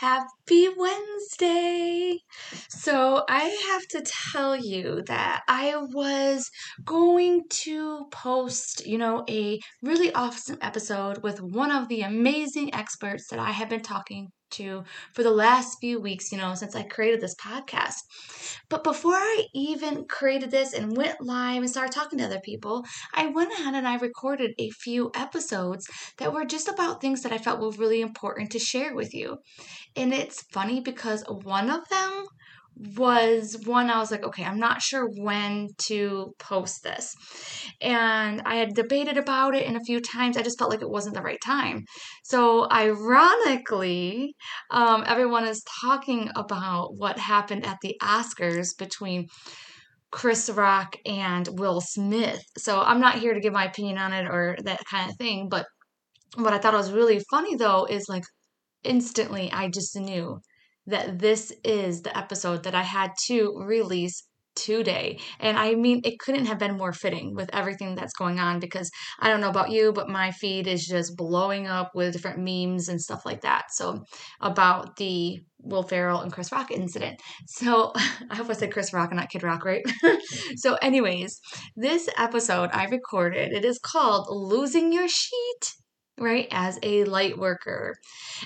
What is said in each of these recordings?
Happy Wednesday! So, I have to tell you that I was going to post, you know, a really awesome episode with one of the amazing experts that I have been talking to for the last few weeks, you know, since I created this podcast. But before I even created this and went live and started talking to other people, I went ahead and I recorded a few episodes that were just about things that I felt were really important to share with you. And it's funny because one of them was one I was like, okay, I'm not sure when to post this. And I had debated about it in a few times. I just felt like it wasn't the right time. So, ironically, um, everyone is talking about what happened at the Oscars between Chris Rock and Will Smith. So, I'm not here to give my opinion on it or that kind of thing. But what I thought was really funny though is like instantly I just knew that this is the episode that I had to release today. And I mean, it couldn't have been more fitting with everything that's going on because I don't know about you, but my feed is just blowing up with different memes and stuff like that. So, about the Will Ferrell and Chris Rock incident. So, I hope I said Chris Rock and not Kid Rock, right? so, anyways, this episode I recorded, it is called Losing Your Sheet right, as a light worker.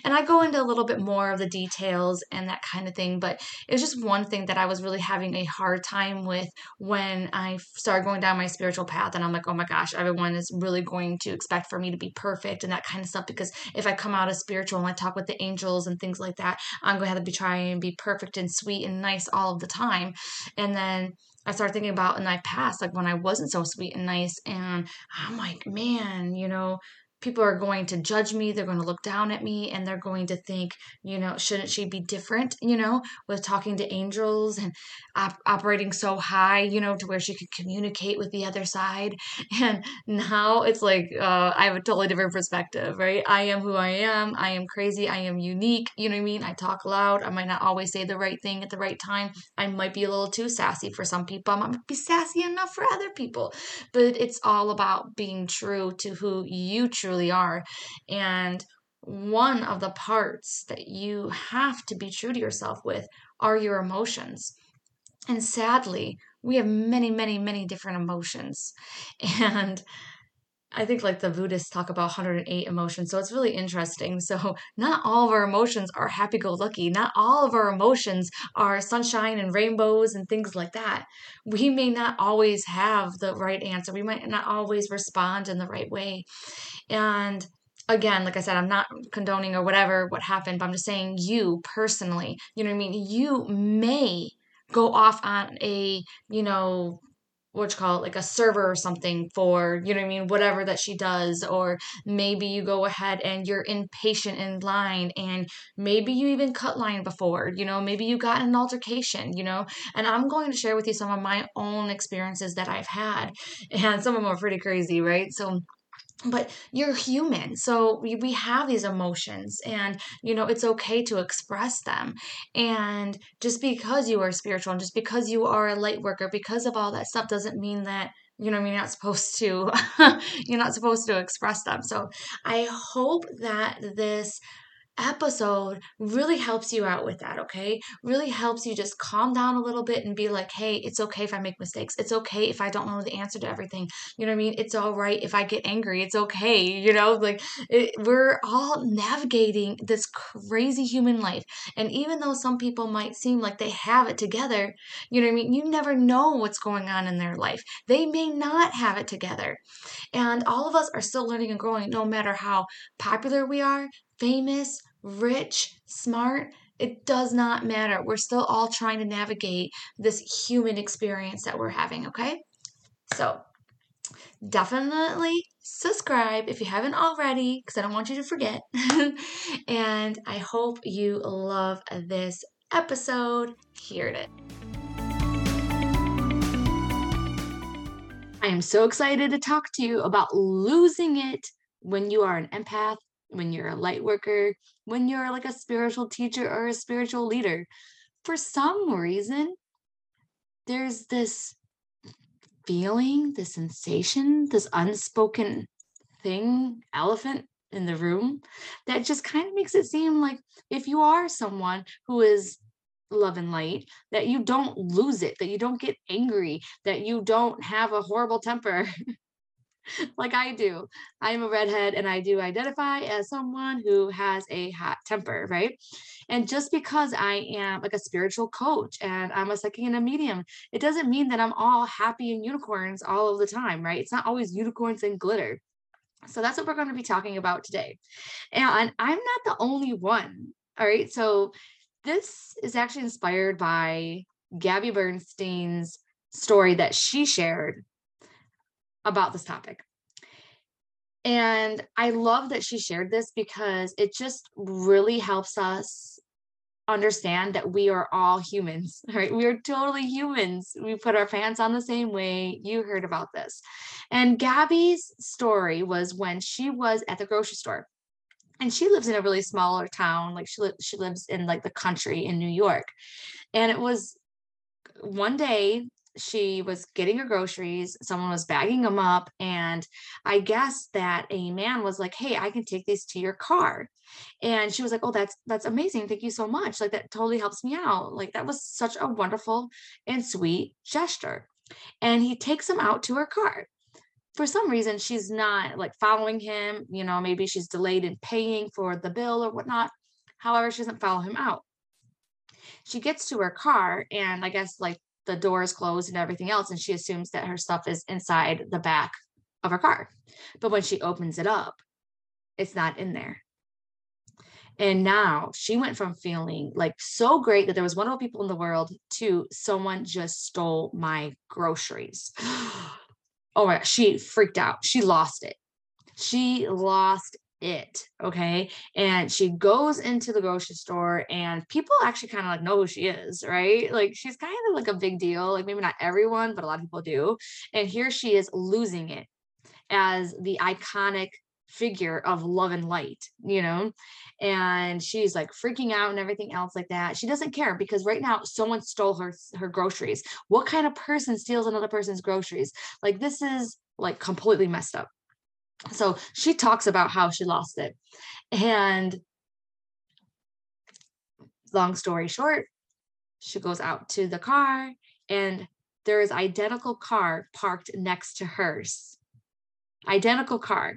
And I go into a little bit more of the details and that kind of thing, but it was just one thing that I was really having a hard time with when I started going down my spiritual path. And I'm like, oh my gosh, everyone is really going to expect for me to be perfect and that kind of stuff. Because if I come out as spiritual and I talk with the angels and things like that, I'm going to have to be trying and be perfect and sweet and nice all of the time. And then I started thinking about in my past, like when I wasn't so sweet and nice, and I'm like, man, you know, people are going to judge me they're going to look down at me and they're going to think you know shouldn't she be different you know with talking to angels and op- operating so high you know to where she could communicate with the other side. And now it's like uh, i have a totally different perspective right? I am who i am. I am crazy. I am unique. You know what i mean? I talk loud. I might not always say the right thing at the right time. I might be a little too sassy for some people. I might be sassy enough for other people. But it's all about being true to who you truly truly are. And one of the parts that you have to be true to yourself with are your emotions. And sadly, we have many, many, many different emotions. And I think like the Buddhists talk about 108 emotions. So it's really interesting. So not all of our emotions are happy go lucky. Not all of our emotions are sunshine and rainbows and things like that. We may not always have the right answer. We might not always respond in the right way. And again, like I said, I'm not condoning or whatever what happened, but I'm just saying you personally, you know what I mean? You may go off on a, you know, what you call it, like a server or something for, you know what I mean, whatever that she does. Or maybe you go ahead and you're impatient in line and maybe you even cut line before, you know, maybe you got an altercation, you know. And I'm going to share with you some of my own experiences that I've had. And some of them are pretty crazy, right? So but you're human so we, we have these emotions and you know it's okay to express them. And just because you are spiritual and just because you are a light worker because of all that stuff doesn't mean that you know I you're not supposed to you're not supposed to express them. So i hope that this episode really helps you out with that, okay? Really helps you just calm down a little bit and be like, hey, it's okay if I make mistakes. It's okay if I don't know the answer to everything. You know what I mean? It's all right if I get angry. It's okay. You know, like it, we're all navigating this crazy human life. And even though some people might seem like they have it together, you know what I mean? You never know what's going on in their life. They may not have it together. And all of us are still learning and growing no matter how popular we are, famous, rich, smart, it does not matter. We're still all trying to navigate this human experience that we're having, okay? So, definitely subscribe if you haven't already, because I don't want you to forget. and I hope you love this episode. Here it is. I am so excited to talk to you about losing it when you are an empath when you're a light worker, when you're like a spiritual teacher or a spiritual leader. For some reason, there's this feeling, this sensation, this unspoken thing, elephant in the room that just kind of makes it seem like if you are someone who is love and light that you don't lose it that you don't get angry that you don't have a horrible temper like I do. I am a redhead and I do identify as someone who has a hot temper, right? And just because I am like a spiritual coach and I'm a psychic and a medium, it doesn't mean that I'm all happy and unicorns all of the time, right? It's not always unicorns and glitter. So that's what we're going to be talking about today. And I'm not the only one. All right. So this is actually inspired by Gabby Bernstein's story that she shared about this topic. And I love that she shared this because it just really helps us understand that we are all humans, right? We are totally humans. We put our pants on the same way. You heard about this. And Gabby's story was when she was at the grocery store. And she lives in a really smaller town, like she li- she lives in like the country in New York. And it was one day she was getting her groceries someone was bagging them up and i guess that a man was like hey i can take these to your car. And she was like oh that's that's amazing thank you so much like that totally helps me out. Like that was such a wonderful and sweet gesture. And he takes them out to her car. For some reason she's not like following him you know maybe she's delayed in paying for the bill or whatnot. However she doesn't follow him out. She gets to her car and i guess like the door is closed and everything else. And she assumes that her stuff is inside the back of her car. But when she opens it up, it's not in there. And now she went from feeling like so great that there was wonderful people in the world to someone just stole my groceries. oh my, she freaked out. She lost it. She lost it. Okay. And she goes into the grocery store and people actually kind of like know who she is, right? Like she's kind of like a big deal. Like maybe not everyone, but a lot of people do. And here she is losing it as the iconic figure of love and light, you know? And she's like freaking out and everything else like that. She doesn't care because right now someone stole her her groceries. What kind of person steals another person's groceries? Like this is like completely messed up so she talks about how she lost it. And long story short she goes out to the car and there is identical car parked next to hers. Identical car.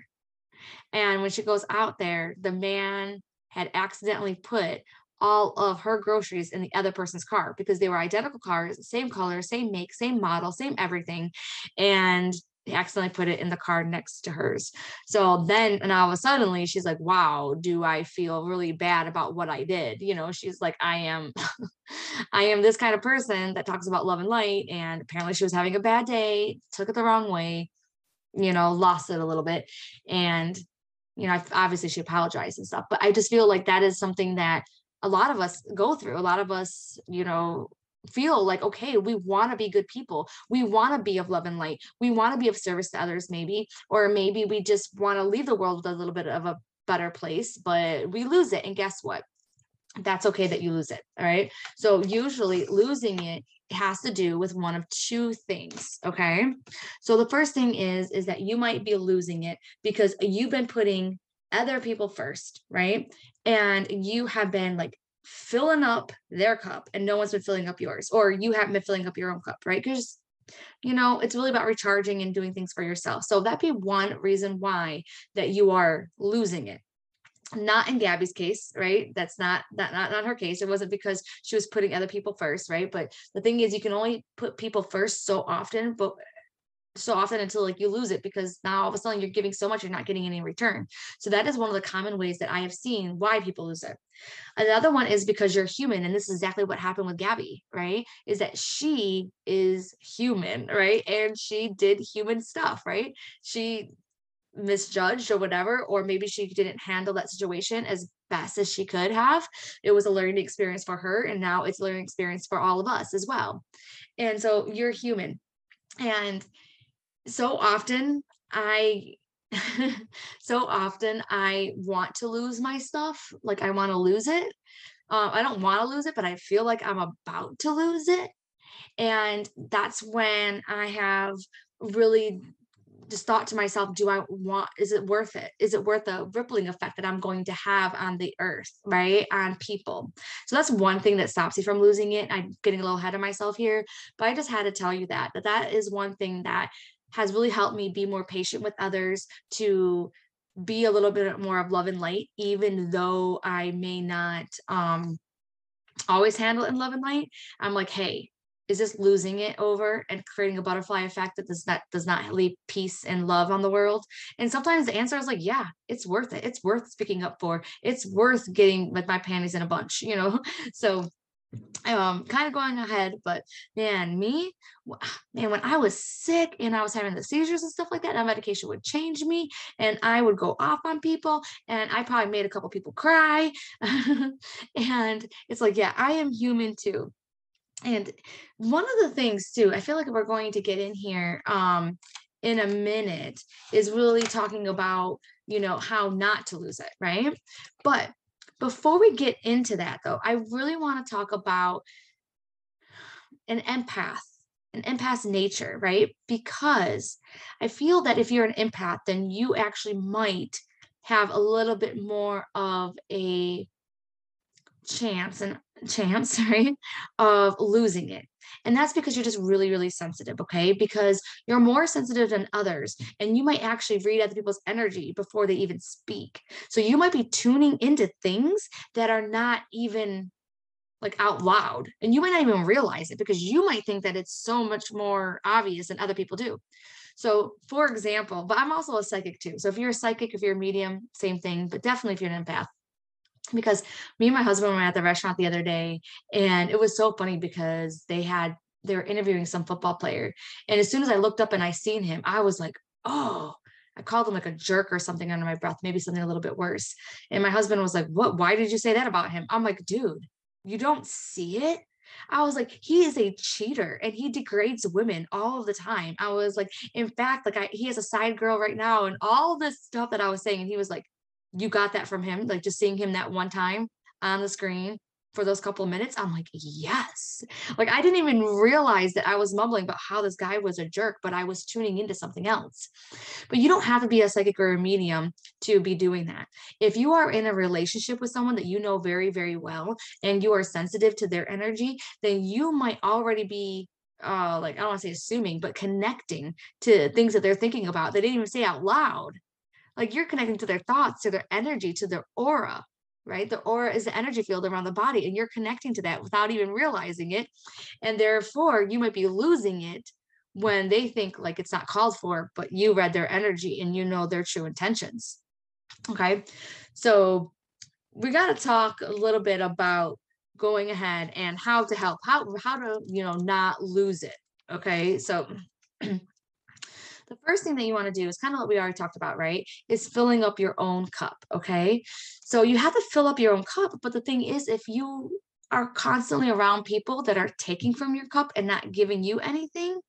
And when she goes out there the man had accidentally put all of her groceries in the other person's car because they were identical cars same color same make same model same everything. And accidentally put it in the car next to hers. So then, and all of a suddenly, she's like, "Wow, do I feel really bad about what I did?" You know, she's like, "I am, I am this kind of person that talks about love and light." And apparently, she was having a bad day, took it the wrong way, you know, lost it a little bit, and you know, obviously she apologized and stuff. But I just feel like that is something that a lot of us go through. A lot of us, you know, feel like okay we want to be good people. We want to be of love and light. We want to be of service to others maybe or maybe we just want to leave the world with a little bit of a better place but we lose it and guess what? That's okay that you lose it all right? So usually losing it has to do with one of two things okay? So the first thing is is that you might be losing it because you've been putting other people first right? And you have been like filling up their cup and no one's been filling up yours or you haven't been filling up your own cup right because you know it's really about recharging and doing things for yourself so that be one reason why that you are losing it not in Gabby's case, right? That's not that not not her case. It wasn't because she was putting other people first, right? But the thing is, you can only put people first so often, but so often until like you lose it because now all of a sudden you're giving so much you're not getting any return. So that is one of the common ways that i have seen why people lose it. Another one is because you're human and this is exactly what happened with gabby right? Is that she is human right? And she did human stuff right? She misjudged or whatever or maybe she didn't handle that situation as best as she could have. It was a learning experience for her and now it's a learning experience for all of us as well. And so you're human. And so often I so often I want to lose my stuff. Like I want to lose it. Uh, I don't want to lose it, but I feel like I'm about to lose it. And that's when I have really just thought to myself, do I want, is it worth it? Is it worth the rippling effect that I'm going to have on the earth, right? On people. So that's one thing that stops you from losing it. I'm getting a little ahead of myself here, but I just had to tell you that, that that is one thing that has really helped me be more patient with others to be a little bit more of love and light, even though I may not um always handle it in love and light. I'm like, hey, is this losing it over and creating a butterfly effect that does not does not leave peace and love on the world? And sometimes the answer is like yeah it's worth it. It's worth speaking up for. It's worth getting with my panties in a bunch you know? So um kind of going ahead but man me man when i was sick and i was having the seizures and stuff like that that medication would change me and i would go off on people and i probably made a couple people cry and it's like yeah i am human too and one of the things too, I feel like we're going to get in here um, in a minute is really talking about, you know, how not to lose it, right? But before we get into that though, I really want to talk about an empath, an empath's nature, right? Because I feel that if you're an empath, then you actually might have a little bit more of a chance chance, right, of losing it. And that's because you're just really, really sensitive, okay? Because you're more sensitive than others, and you might actually read other people's energy before they even speak. So you might be tuning into things that are not even like out loud, and you might not even realize it because you might think that it's so much more obvious than other people do. So, for example, but I'm also a psychic too. So, if you're a psychic, if you're a medium, same thing, but definitely if you're an empath, because me and my husband were at the restaurant the other day and it was so funny because they had they were interviewing some football player and as soon as i looked up and i seen him i was like oh i called him like a jerk or something under my breath maybe something a little bit worse and my husband was like what why did you say that about him i'm like dude you don't see it I was like, he is a cheater and he degrades women all the time. I was like, in fact, like I, he has a side girl right now and all this stuff that I was saying. And he was like, you got that from him, like just seeing him that one time on the screen for those couple of minutes, I'm like, yes. Like I didn't even realize that I was mumbling about how this guy was a jerk, but I was tuning into something else. But you don't have to be a psychic or a medium to be doing that. If you are in a relationship with someone that you know very, very well and you are sensitive to their energy, then you might already be uh like I don't want to say assuming, but connecting to things that they're thinking about. They didn't even say out loud like you're connecting to their thoughts, to their energy, to their aura, right? The aura is the energy field around the body, and you're connecting to that without even realizing it. And therefore, you might be losing it when they think like it's not called for, but you read their energy and you know their true intentions. Okay. So we got to talk a little bit about going ahead and how to help, how, how to, you know, not lose it. Okay. So the first thing that you want to do is kind of what we already talked about, right? Is filling up your own cup. Okay. So you have to fill up your own cup. But the thing is, if you are constantly around people that are taking from your cup and not giving you anything,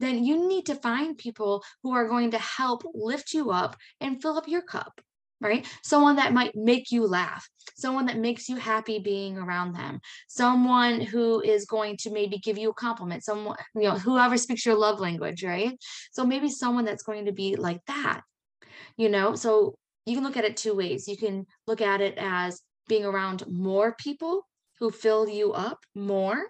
then you need to find people who are going to help lift you up and fill up your cup right? Someone that might make you laugh, someone that makes you happy being around them, someone who is going to maybe give you a compliment, someone, you know, whoever speaks your love language, right? So maybe someone that's going to be like that, you know? So you can look at it two ways. You can look at it as being around more people who fill you up more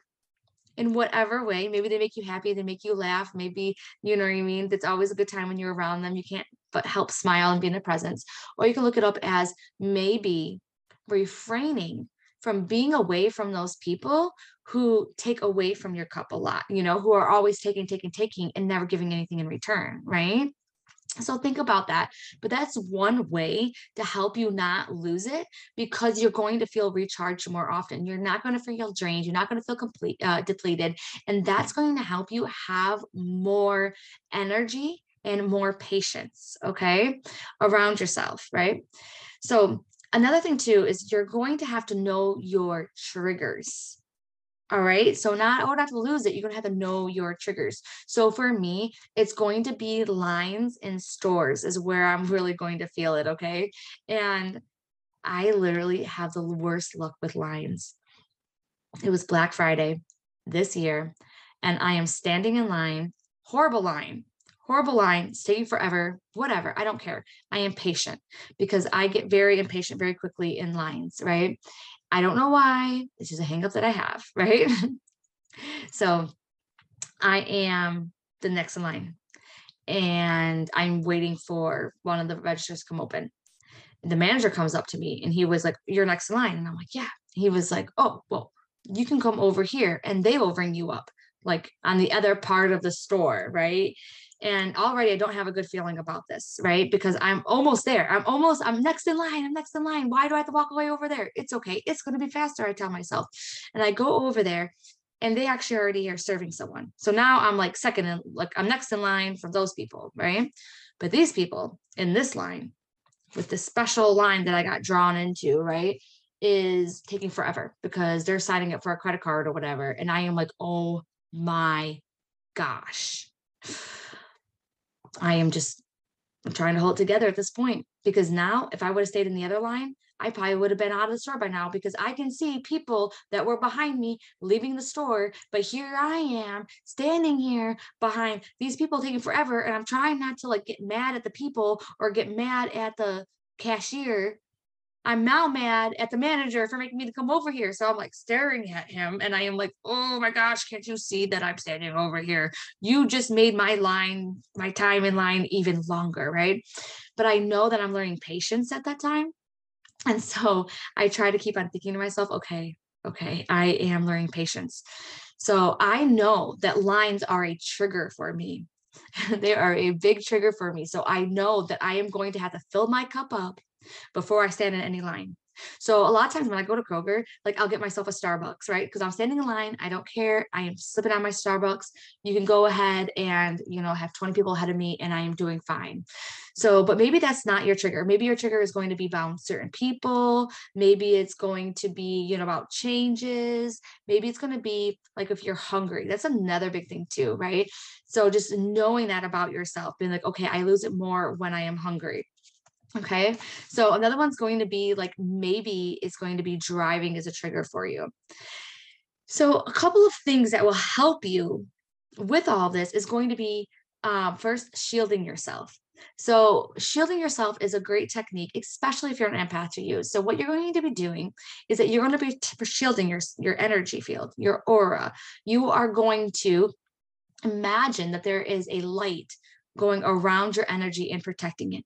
in whatever way. Maybe they make you happy, they make you laugh. Maybe, you know what I mean? It's always a good time when you're around them. You can't but help smile and be in the presence. Or you can look it up as maybe refraining from being away from those people who take away from your cup a lot, you know, who are always taking, taking, taking and never giving anything in return, right? So think about that. But that's one way to help you not lose it because you're going to feel recharged more often. You're not going to feel drained. You're not going to feel complete uh, depleted, and that's going to help you have more energy and more patience, okay, around yourself, right? So, another thing too is you're going to have to know your triggers. All right. So not oh, would have to lose it. You're gonna have to know your triggers. So for me, it's going to be lines in stores is where I'm really going to feel it. Okay. And I literally have the worst luck with lines. It was Black Friday this year, and I am standing in line, horrible line, horrible line, taking forever, whatever. I don't care. I am patient because I get very impatient very quickly in lines, right? I don't know why. This is a hangup that I have, right? so I am the next in line and I'm waiting for one of the registers to come open. The manager comes up to me and he was like, You're next in line. And I'm like, Yeah. He was like, Oh, well, you can come over here and they will ring you up, like on the other part of the store, right? And already I don't have a good feeling about this, right? Because I'm almost there. I'm almost, I'm next in line. I'm next in line. Why do I have to walk away over there? It's okay. It's going to be faster, I tell myself. And I go over there and they actually already are serving someone. So now I'm like second in, like I'm next in line from those people, right? But these people in this line, with this special line that I got drawn into, right, is taking forever because they're signing up for a credit card or whatever. And I am like, oh my gosh. I am just trying to hold it together at this point because now if I would have stayed in the other line, I probably would have been out of the store by now because I can see people that were behind me leaving the store. But here I am standing here behind these people taking forever. And I'm trying not to like get mad at the people or get mad at the cashier I'm now mad at the manager for making me to come over here. So I'm like staring at him and I am like, oh my gosh, can't you see that I'm standing over here? You just made my line, my time in line even longer, right? But I know that I'm learning patience at that time. And so I try to keep on thinking to myself, okay, okay, I am learning patience. So I know that lines are a trigger for me. they are a big trigger for me. So I know that I am going to have to fill my cup up before I stand in any line. So a lot of times when I go to Kroger, like I'll get myself a Starbucks, right? Because I'm standing in line. I don't care. I am slipping on my Starbucks. You can go ahead and, you know, have 20 people ahead of me and I am doing fine. So, but maybe that's not your trigger. Maybe your trigger is going to be about certain people. Maybe it's going to be, you know, about changes. Maybe it's going to be like if you're hungry. That's another big thing too, right? So just knowing that about yourself, being like, okay, I lose it more when I am hungry Okay. So another one's going to be like maybe it's going to be driving as a trigger for you. So a couple of things that will help you with all this is going to be um, first shielding yourself. So shielding yourself is a great technique, especially if you're an empath to use. So what you're going to be doing is that you're going to be t- shielding your your energy field, your aura. You are going to imagine that there is a light going around your energy and protecting it.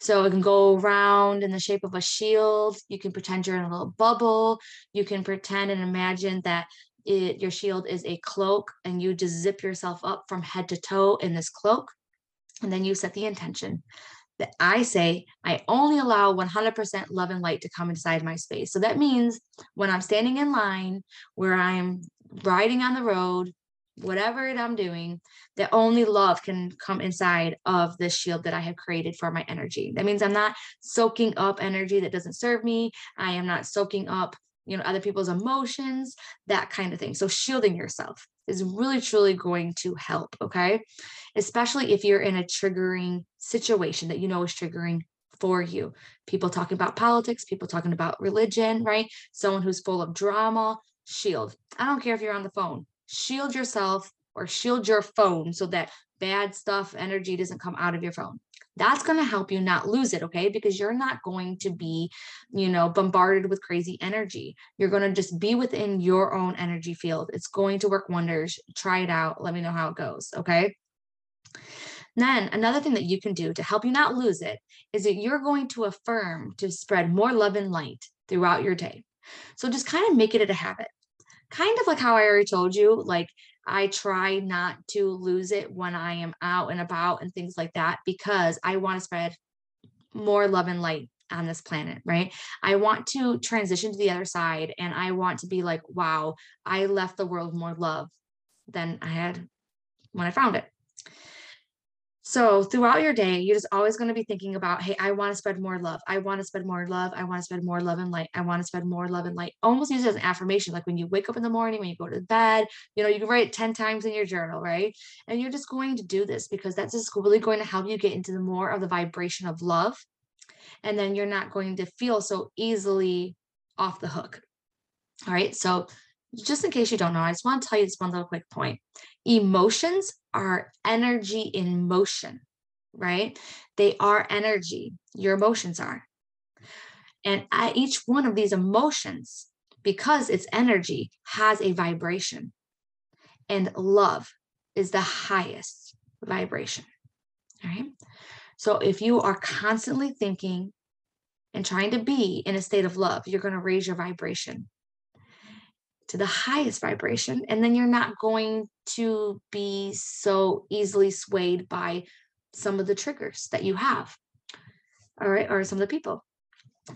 So it can go around in the shape of a shield. You can pretend you're in a little bubble. You can pretend and imagine that it, your shield is a cloak and you just zip yourself up from head to toe in this cloak. And then you set the intention that I say I only allow 100% love and light to come inside my space. So that means when I'm standing in line where I'm riding on the road, whatever it I'm doing, that only love can come inside of this shield that I have created for my energy. That means I'm not soaking up energy that doesn't serve me. I am not soaking up, you know, other people's emotions, that kind of thing. So shielding yourself is really truly going to help, okay? Especially if you're in a triggering situation that you know is triggering for you. People talking about politics, people talking about religion, right? Someone who's full of drama, shield. I don't care if you're on the phone shield yourself or shield your phone so that bad stuff, energy doesn't come out of your phone. That's going to help you not lose it, okay? Because you're not going to be, you know, bombarded with crazy energy. You're going to just be within your own energy field. It's going to work wonders. Try it out. Let me know how it goes, okay? Then another thing that you can do to help you not lose it is that you're going to affirm to spread more love and light throughout your day. So just kind of make it a habit kind of like how I already told you, like I try not to lose it when I am out and about and things like that because I want to spread more love and light on this planet, right? I want to transition to the other side and I want to be like, wow, I left the world more love than I had when I found it. So throughout your day, you're just always going to be thinking about, hey, I want to spread more love. I want to spread more love. I want to spread more love and light. I want to spread more love and light. Almost use it as an affirmation. Like when you wake up in the morning, when you go to bed, you know, you can write it 10 times in your journal, right? And you're just going to do this because that's just really going to help you get into the more of the vibration of love. And then you're not going to feel so easily off the hook. All right. So just in case you don't know, I just want to tell you this one little quick point. Emotions are energy in motion, right? They are energy. Your emotions are. And at each one of these emotions, because it's energy, has a vibration. And love is the highest vibration. All right. So if you are constantly thinking and trying to be in a state of love, you're going to raise your vibration to the highest vibration. And then you're not going to be so easily swayed by some of the triggers that you have. All right. Or some of the people.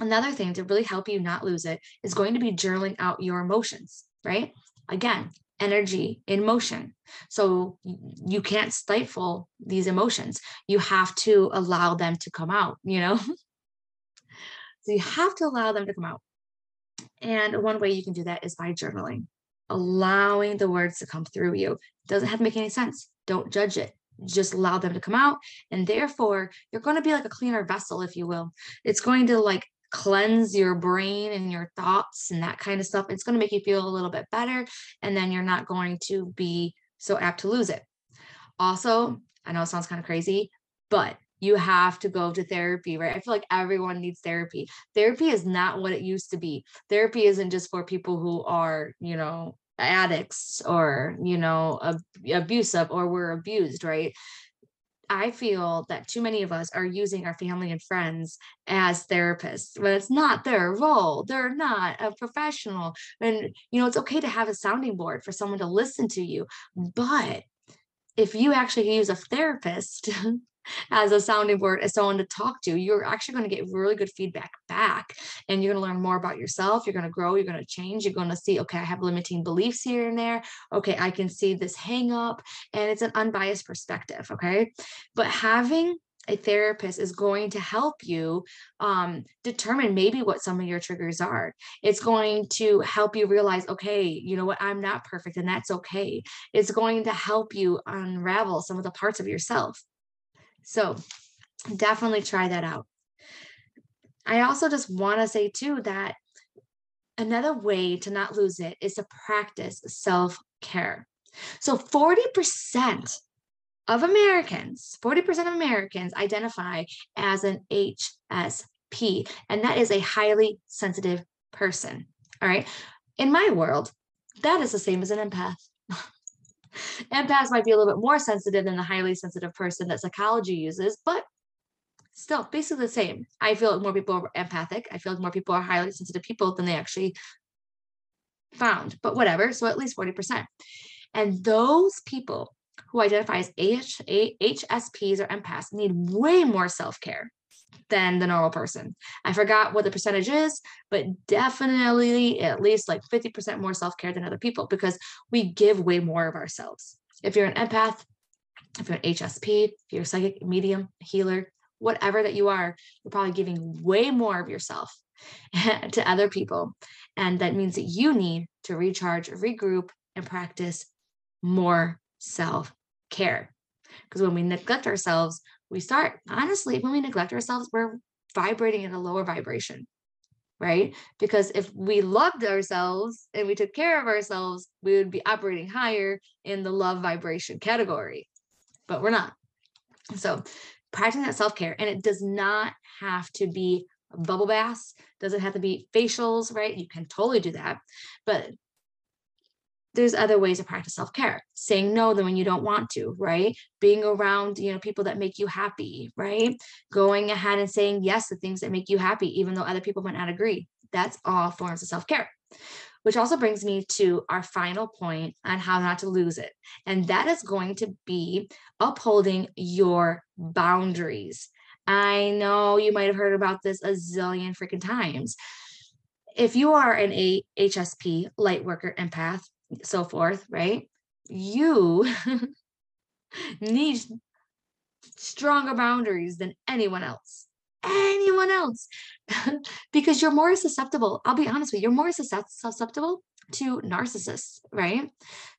Another thing to really help you not lose it is going to be journaling out your emotions, right? Again, energy in motion. So you can't stifle these emotions. You have to allow them to come out, you know? so you have to allow them to come out. And one way you can do that is by journaling, allowing the words to come through you. Doesn't have to make any sense. Don't judge it. Just allow them to come out. And therefore, you're going to be like a cleaner vessel, if you will. It's going to like cleanse your brain and your thoughts and that kind of stuff. It's going to make you feel a little bit better. And then you're not going to be so apt to lose it. Also, I know it sounds kind of crazy, but you have to go to therapy, right? I feel like everyone needs therapy. Therapy is not what it used to be. Therapy isn't just for people who are, you know, addicts or, you know, ab- abusive or were abused, right? I feel that too many of us are using our family and friends as therapists, but it's not their role. They're not a professional. And, you know, it's okay to have a sounding board for someone to listen to you. But if you actually use a therapist as a sounding board, as someone to talk to, you're actually going to get really good feedback back. And you're going to learn more about yourself. You're going to grow. You're going to change. You're going to see, okay, I have limiting beliefs here and there. Okay, I can see this hang up. And it's an unbiased perspective. Okay. But having a therapist is going to help you um, determine maybe what some of your triggers are. It's going to help you realize, okay, you know what, I'm not perfect and that's okay. It's going to help you unravel some of the parts of yourself. So definitely try that out. I also just want to say too that another way to not lose it is to practice self care. So 40% of Americans, 40% of Americans identify as an HSP, and that is a highly sensitive person. All right. In my world, that is the same as an empath. Empaths might be a little bit more sensitive than the highly sensitive person that psychology uses, but still basically the same. I feel like more people are empathic. I feel like more people are highly sensitive people than they actually found, but whatever. So at least 40%. And those people who identify as HSPs or empaths need way more self care than the normal person. I forgot what the percentage is, but definitely at least like 50% more self care than other people because we give way more of ourselves. If you're an empath, if you're an HSP, if you're a psychic medium, healer, whatever that you are, you're probably giving way more of yourself to other people. And that means that you need to recharge, regroup, and practice more self care. Because when we neglect ourselves, we start, honestly, when we neglect ourselves, we're vibrating at a lower vibration, right? Because if we loved ourselves and we took care of ourselves, we would be operating higher in the love vibration category, but we're not. So, practicing that self care, and it does not have to be bubble baths, doesn't have to be facials, right? You can totally do that, but there's other ways to practice self-care. Saying no then when you don't want to right? Being around you know people that make you happy right? Going ahead and saying yes to things that make you happy even though other people might not agree. That's all forms of self-care. Which also brings me to our final point on how not to lose it and that is going to be upholding your boundaries. I know you might have heard about this a zillion freaking times. If you are an a HSP, light worker, empath, so forth, right? You need stronger boundaries than anyone else. Anyone else. because you're more susceptible. I'll be honest with you, you're more susceptible to narcissists, right?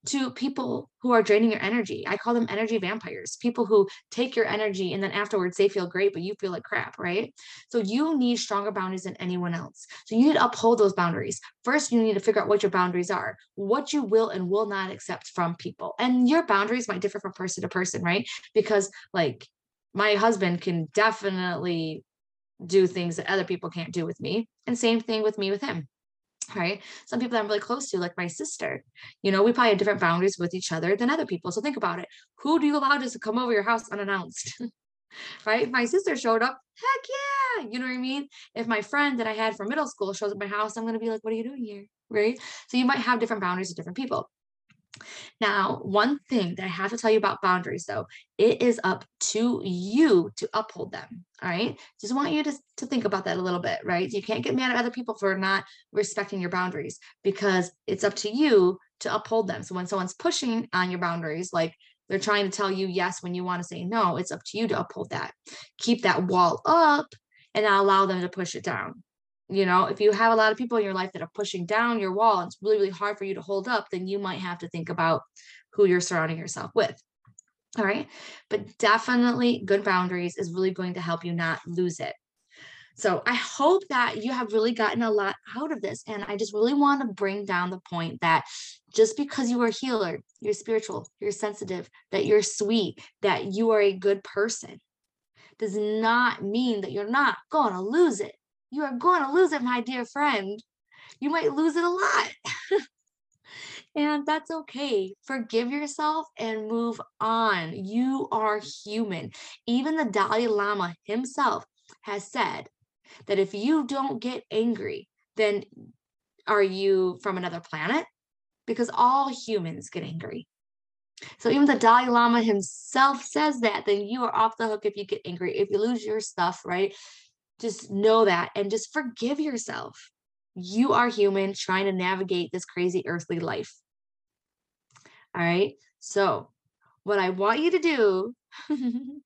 To people who are draining your energy. I call them energy vampires, people who take your energy and then afterwards they feel great, but you feel like crap, right? So you need stronger boundaries than anyone else. So you need to uphold those boundaries. First, you need to figure out what your boundaries are, what you will and will not accept from people. And your boundaries might differ from person to person, right? Because, like, my husband can definitely do things that other people can't do with me. And same thing with me with him right? Some people that I'm really close to, like my sister, you know, we probably have different boundaries with each other than other people. So think about it. Who do you allow to come over your house unannounced? right? If my sister showed up, heck yeah. You know what I mean? If my friend that I had from middle school shows up my house, I'm going to be like, what are you doing here? Right. So you might have different boundaries with different people. Now, one thing that I have to tell you about boundaries, though, it is up to you to uphold them. All right. Just want you to, to think about that a little bit, right? You can't get mad at other people for not respecting your boundaries because it's up to you to uphold them. So when someone's pushing on your boundaries, like they're trying to tell you yes when you want to say no, it's up to you to uphold that. Keep that wall up and not allow them to push it down you know if you have a lot of people in your life that are pushing down your wall it's really really hard for you to hold up then you might have to think about who you're surrounding yourself with all right? But definitely good boundaries is really going to help you not lose it. So i hope that you have really gotten a lot out of this and i just really want to bring down the point that just because you are a healer you're spiritual you're sensitive that you're sweet that you are a good person does not mean that you're not going to lose it you are going to lose it, my dear friend. You might lose it a lot. and that's okay. Forgive yourself and move on. You are human. Even the Dalai Lama himself has said that if you don't get angry, then are you from another planet? Because all humans get angry. So even the Dalai Lama himself says that, then you are off the hook if you get angry. If you lose your stuff, right? Just know that and just forgive yourself. You are human trying to navigate this crazy earthly life. All right. So, what I want you to do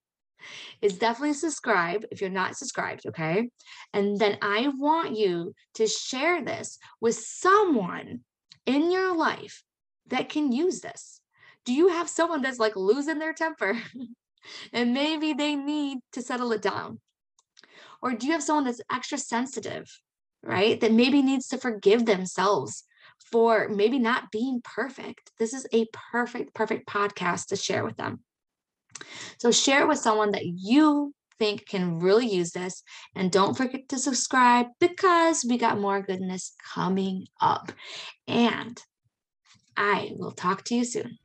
is definitely subscribe if you're not subscribed. Okay. And then I want you to share this with someone in your life that can use this. Do you have someone that's like losing their temper and maybe they need to settle it down? Or do you have someone that's extra sensitive, right? That maybe needs to forgive themselves for maybe not being perfect. This is a perfect, perfect podcast to share with them. So share it with someone that you think can really use this. And don't forget to subscribe because we got more goodness coming up. And I will talk to you soon.